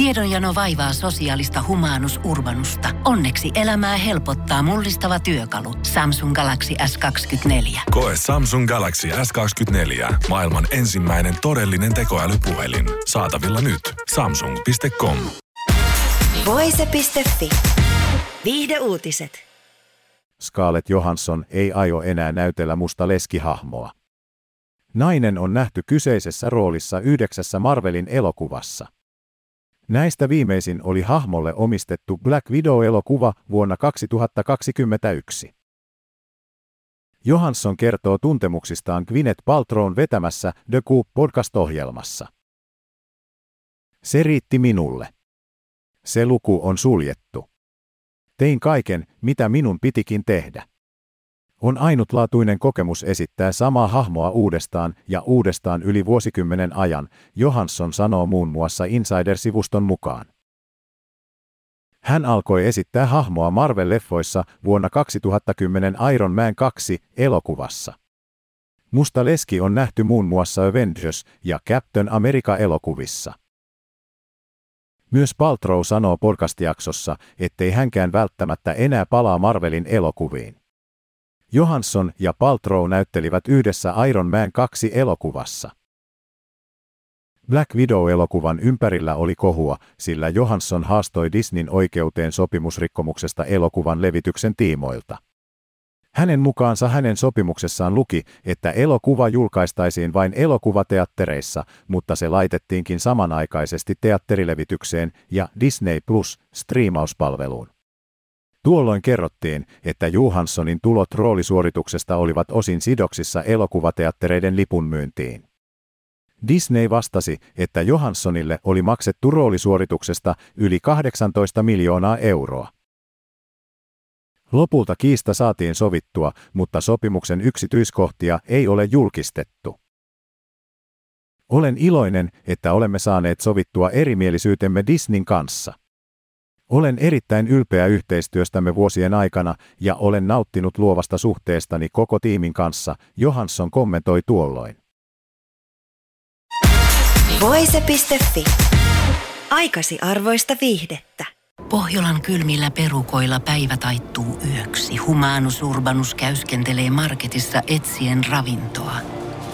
Tiedonjano vaivaa sosiaalista humanus urbanusta. Onneksi elämää helpottaa mullistava työkalu. Samsung Galaxy S24. Koe Samsung Galaxy S24. Maailman ensimmäinen todellinen tekoälypuhelin. Saatavilla nyt. Samsung.com. Voise.fi. Viihde uutiset. Scarlett Johansson ei aio enää näytellä musta leskihahmoa. Nainen on nähty kyseisessä roolissa yhdeksässä Marvelin elokuvassa. Näistä viimeisin oli hahmolle omistettu Black Widow-elokuva vuonna 2021. Johansson kertoo tuntemuksistaan Gwyneth Paltrown vetämässä The Coop podcast-ohjelmassa. Se riitti minulle. Se luku on suljettu. Tein kaiken, mitä minun pitikin tehdä. On ainutlaatuinen kokemus esittää samaa hahmoa uudestaan ja uudestaan yli vuosikymmenen ajan, Johansson sanoo muun muassa Insider-sivuston mukaan. Hän alkoi esittää hahmoa Marvel-leffoissa vuonna 2010 Iron Man 2 elokuvassa. Musta leski on nähty muun muassa Avengers ja Captain America-elokuvissa. Myös Paltrow sanoo podcast-jaksossa, ettei hänkään välttämättä enää palaa Marvelin elokuviin. Johansson ja Paltrow näyttelivät yhdessä Iron Man 2 elokuvassa. Black Widow-elokuvan ympärillä oli kohua, sillä Johansson haastoi Disneyn oikeuteen sopimusrikkomuksesta elokuvan levityksen tiimoilta. Hänen mukaansa hänen sopimuksessaan luki, että elokuva julkaistaisiin vain elokuvateattereissa, mutta se laitettiinkin samanaikaisesti teatterilevitykseen ja Disney Plus striimauspalveluun. Tuolloin kerrottiin, että Johanssonin tulot roolisuorituksesta olivat osin sidoksissa elokuvateattereiden lipunmyyntiin. Disney vastasi, että Johanssonille oli maksettu roolisuorituksesta yli 18 miljoonaa euroa. Lopulta kiista saatiin sovittua, mutta sopimuksen yksityiskohtia ei ole julkistettu. Olen iloinen, että olemme saaneet sovittua erimielisyytemme Disneyn kanssa. Olen erittäin ylpeä yhteistyöstämme vuosien aikana ja olen nauttinut luovasta suhteestani koko tiimin kanssa, Johansson kommentoi tuolloin. Voise.fi. Aikasi arvoista viihdettä. Pohjolan kylmillä perukoilla päivä taittuu yöksi. Humanus Urbanus käyskentelee marketissa etsien ravintoa.